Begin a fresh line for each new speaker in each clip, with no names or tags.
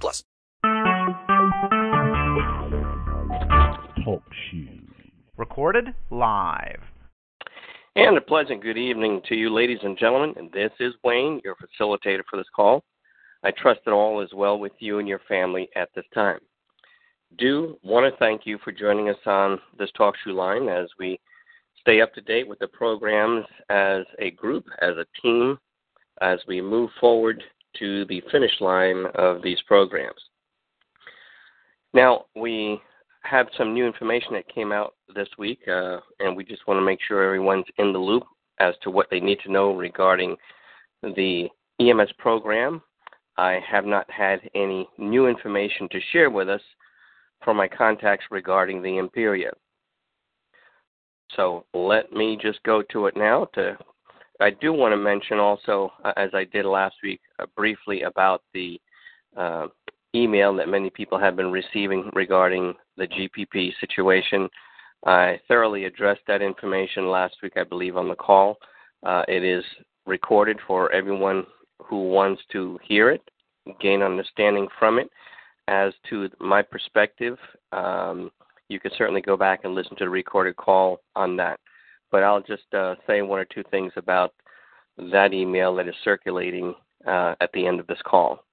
plus.
Talk shoes. Recorded live.
And a pleasant good evening to you, ladies and gentlemen. And this is Wayne, your facilitator for this call. I trust that all is well with you and your family at this time do want to thank you for joining us on this talk show line as we stay up to date with the programs as a group, as a team, as we move forward to the finish line of these programs. Now, we have some new information that came out this week, uh, and we just want to make sure everyone's in the loop as to what they need to know regarding the EMS program. I have not had any new information to share with us from my contacts regarding the Imperia. So let me just go to it now. To I do want to mention also, uh, as I did last week, uh, briefly about the uh, email that many people have been receiving regarding the GPP situation. I thoroughly addressed that information last week, I believe, on the call. Uh, it is recorded for everyone who wants to hear it, gain understanding from it, as to my perspective, um, you can certainly go back and listen to the recorded call on that. But I'll just uh, say one or two things about that email that is circulating uh, at the end of this call.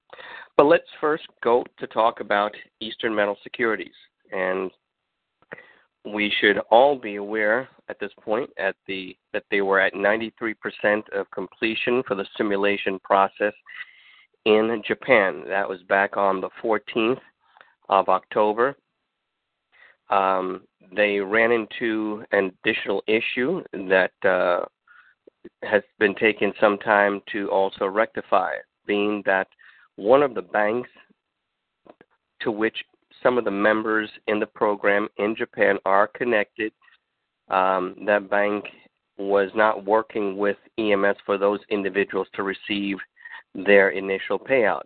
But let's first go to talk about Eastern Metal Securities. And we should all be aware at this point at the that they were at 93% of completion for the simulation process in Japan. That was back on the 14th of October. Um, they ran into an additional issue that uh, has been taking some time to also rectify, being that one of the banks to which some of the members in the program in Japan are connected, um, that bank was not working with EMS for those individuals to receive their initial payout.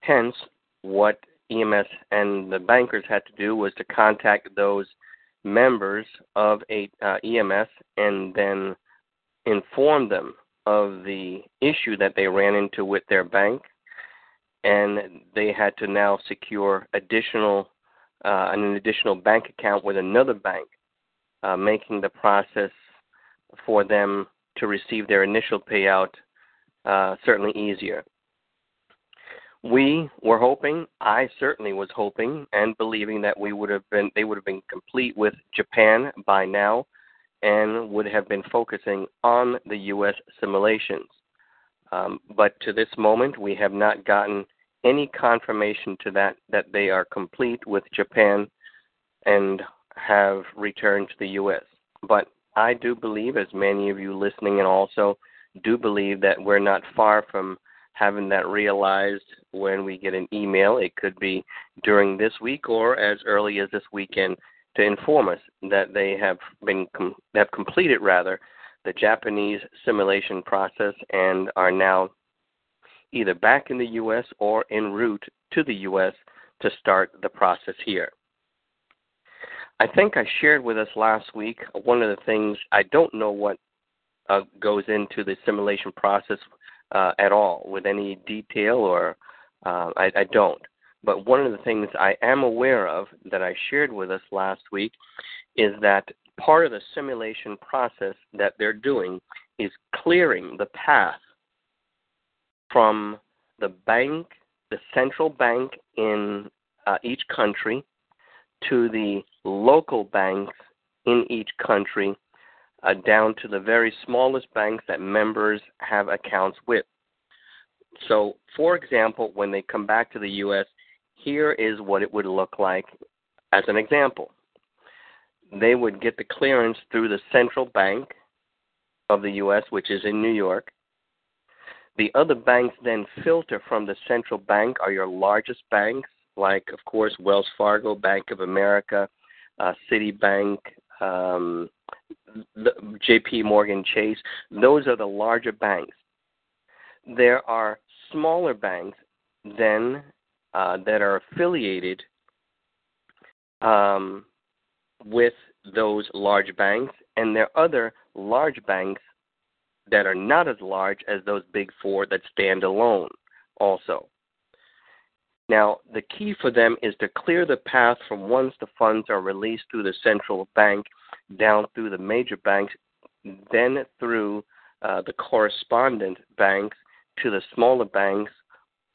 Hence, what EMS and the bankers had to do was to contact those members of a uh, EMS and then inform them of the issue that they ran into with their bank, and they had to now secure additional uh, an additional bank account with another bank, uh, making the process for them to receive their initial payout uh, certainly easier. We were hoping, I certainly was hoping and believing that we would have been they would have been complete with Japan by now and would have been focusing on the US simulations. Um, but to this moment we have not gotten any confirmation to that that they are complete with Japan and have returned to the US. But I do believe, as many of you listening and also do believe that we're not far from having that realized when we get an email. It could be during this week or as early as this weekend to inform us that they have been com- have completed rather the Japanese simulation process and are now either back in the U.S. or en route to the U.S. to start the process here. I think I shared with us last week one of the things I don't know what uh, goes into the simulation process uh, at all with any detail, or uh, I, I don't. But one of the things I am aware of that I shared with us last week is that part of the simulation process that they're doing is clearing the path from the bank, the central bank in uh, each country, to the local banks in each country uh, down to the very smallest banks that members have accounts with. So, for example, when they come back to the U.S., here is what it would look like as an example. They would get the clearance through the central bank of the U.S., which is in New York. The other banks then filter from the central bank are your largest banks, like, of course, Wells Fargo, Bank of America, uh, Citibank, um, JP Morgan Chase. Those are the larger banks. There are smaller banks then uh, that are affiliated um, with those large banks, and there are other large banks that are not as large as those big four that stand alone, also. Now, the key for them is to clear the path from once the funds are released through the central bank down through the major banks, then through uh, the correspondent banks to the smaller banks,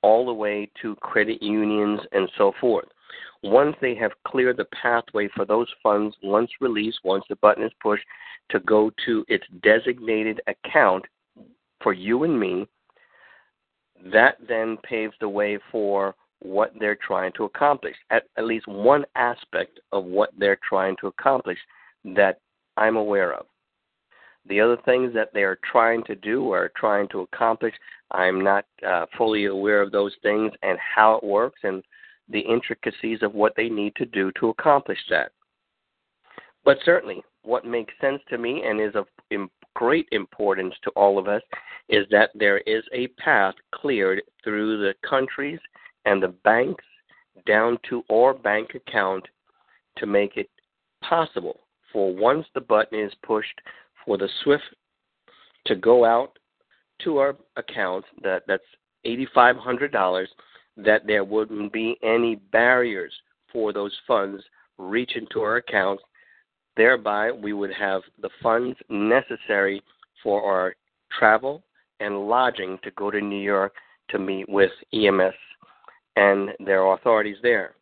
all the way to credit unions and so forth. Once they have cleared the pathway for those funds, once released, once the button is pushed, to go to its designated account for you and me, that then paves the way for what they're trying to accomplish, at, at least one aspect of what they're trying to accomplish that I'm aware of. The other things that they are trying to do or trying to accomplish, I'm not uh, fully aware of those things and how it works and the intricacies of what they need to do to accomplish that. But certainly, what makes sense to me and is of great importance to all of us is that there is a path cleared through the countries and the banks down to our bank account to make it possible for once the button is pushed for the SWIFT to go out to our account that that's $8500 that there wouldn't be any barriers for those funds reaching to our accounts. Thereby we would have the funds necessary for our travel and lodging to go to New York to meet with EMS and their authorities there.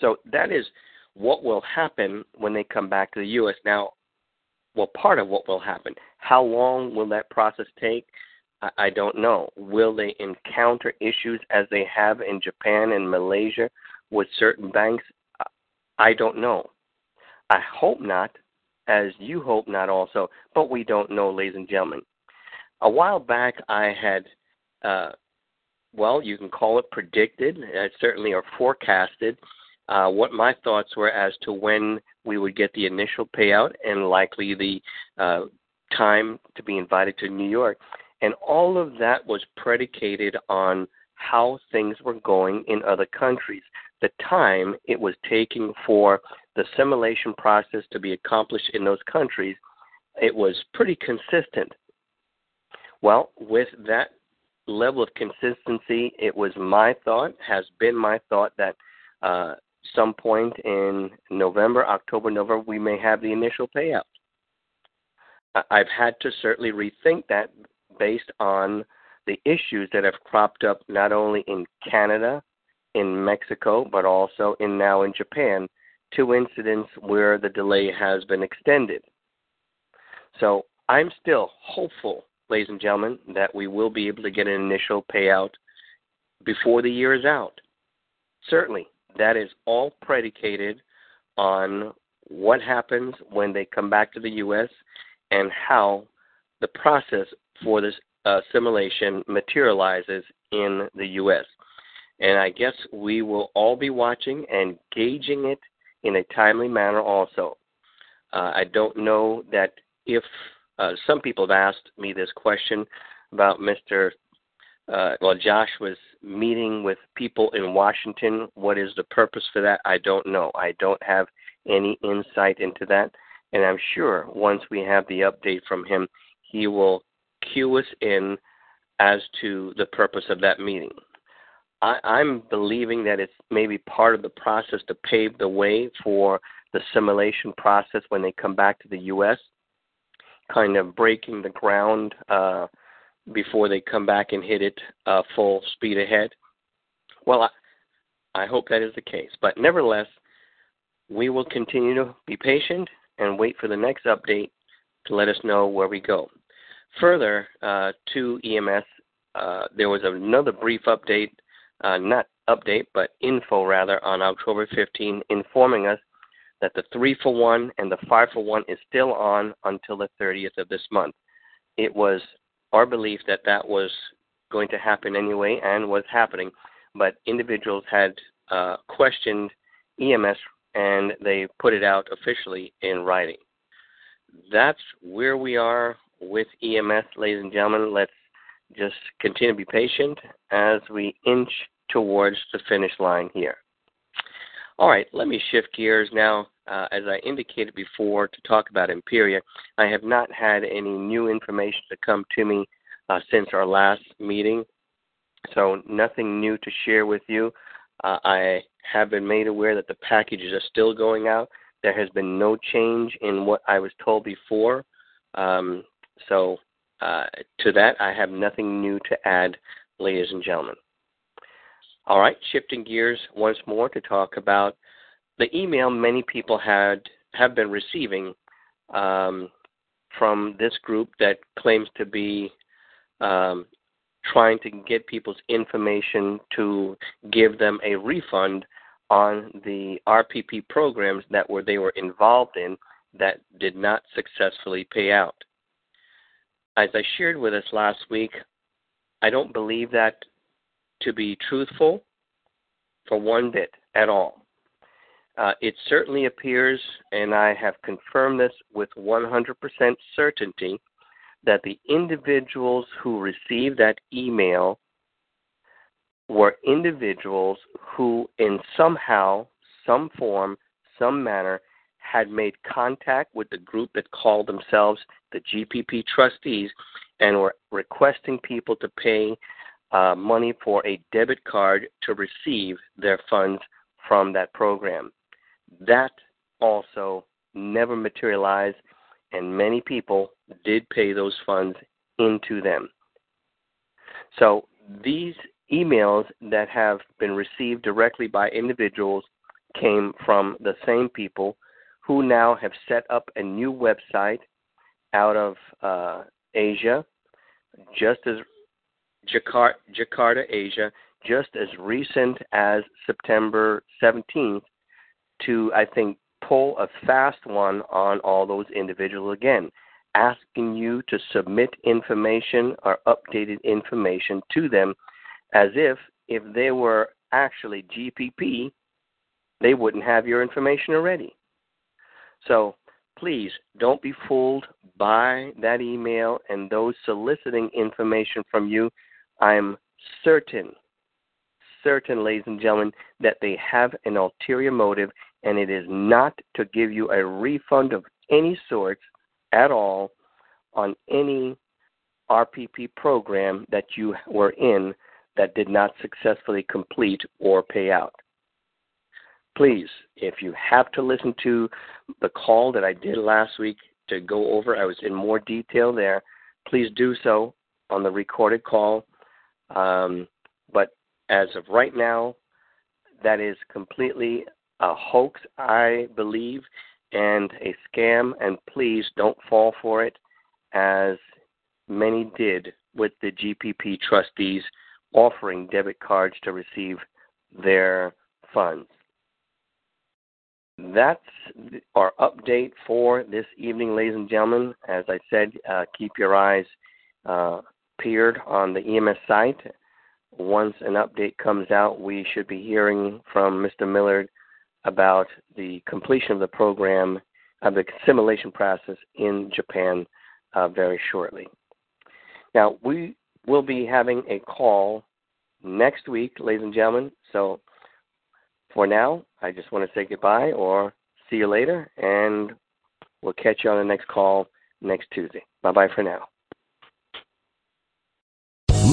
So that is what will happen when they come back to the U.S. Now, well, part of what will happen. How long will that process take? I don't know. Will they encounter issues as they have in Japan and Malaysia with certain banks? I don't know. I hope not, as you hope not also, but we don't know, ladies and gentlemen. A while back, I had uh, well, you can call it predicted, uh, certainly or forecasted, uh, what my thoughts were as to when we would get the initial payout and likely the uh, time to be invited to New York. And all of that was predicated on how things were going in other countries, the time it was taking for the assimilation process to be accomplished in those countries. It was pretty consistent. Well, with that level of consistency, it was my thought, has been my thought that uh, some point in November, October, November, we may have the initial payout. I've had to certainly rethink that based on the issues that have cropped up not only in Canada, in Mexico, but also in now in Japan, two incidents where the delay has been extended. So I'm still hopeful ladies and gentlemen, that we will be able to get an initial payout before the year is out. Certainly, that is all predicated on what happens when they come back to the U.S. and how the process for this assimilation materializes in the U.S. And I guess we will all be watching and gauging it in a timely manner also. Uh, I don't know that if uh, some people have asked me this question about Mr. Uh, well, Josh was meeting with people in Washington. What is the purpose for that? I don't know. I don't have any insight into that. And I'm sure once we have the update from him, he will cue us in as to the purpose of that meeting. I, I'm believing that it's maybe part of the process to pave the way for the assimilation process when they come back to the U.S kind of breaking the ground uh, before they come back and hit it uh, full speed ahead? Well, I, I hope that is the case. But nevertheless, we will continue to be patient and wait for the next update to let us know where we go. Further uh, to EMS, uh, there was another brief update, uh, not update, but info rather, on October 15, informing us that the three for one and the five for one is still on until the 30th of this month. It was our belief that that was going to happen anyway and was happening, but individuals had uh, questioned EMS and they put it out officially in writing. That's where we are with EMS, ladies and gentlemen. Let's just continue to be patient as we inch towards the finish line here. All right, let me shift gears now. Uh, as I indicated before, to talk about Imperia, I have not had any new information to come to me uh, since our last meeting, so nothing new to share with you. Uh, I have been made aware that the packages are still going out. There has been no change in what I was told before. Um, so, uh, to that, I have nothing new to add, ladies and gentlemen. All right, shifting gears once more to talk about the email many people had have been receiving um, from this group that claims to be um, trying to get people's information to give them a refund on the RPP programs that were they were involved in that did not successfully pay out. As I shared with us last week, I don't believe that to be truthful for one bit at all. Uh, it certainly appears, and I have confirmed this with 100% certainty, that the individuals who received that email were individuals who, in somehow, some form, some manner, had made contact with the group that called themselves the GPP trustees and were requesting people to pay uh, money for a debit card to receive their funds from that program. That also never materialized, and many people did pay those funds into them. So these emails that have been received directly by individuals came from the same people who now have set up a new website out of uh, Asia, just as Jakarta, Jakarta, Asia, just as recent as September 17th, to, I think, pull a fast one on all those individuals again, asking you to submit information or updated information to them as if if they were actually GPP, they wouldn't have your information already. So please don't be fooled by that email and those soliciting information from you. I'm certain, certain, ladies and gentlemen, that they have an ulterior motive and it is not to give you a refund of any sort at all on any RPP program that you were in that did not successfully complete or pay out. Please, if you have to listen to the call that I did last week to go over, I was in more detail there. Please do so on the recorded call. Um, but as of right now, that is completely a hoax, I believe, and a scam, and please don't fall for it, as many did with the GPP trustees offering debit cards to receive their funds. That's our update for this evening, ladies and gentlemen. As I said, uh, keep your eyes uh, peered on the EMS site. Once an update comes out, we should be hearing from Mr. Millard about the completion of the program, of the assimilation process in Japan uh, very shortly. Now, we will be having a call next week, ladies and gentlemen. So for now, I just want to say goodbye or see you later, and we'll catch you on the next call next Tuesday. Bye bye for now.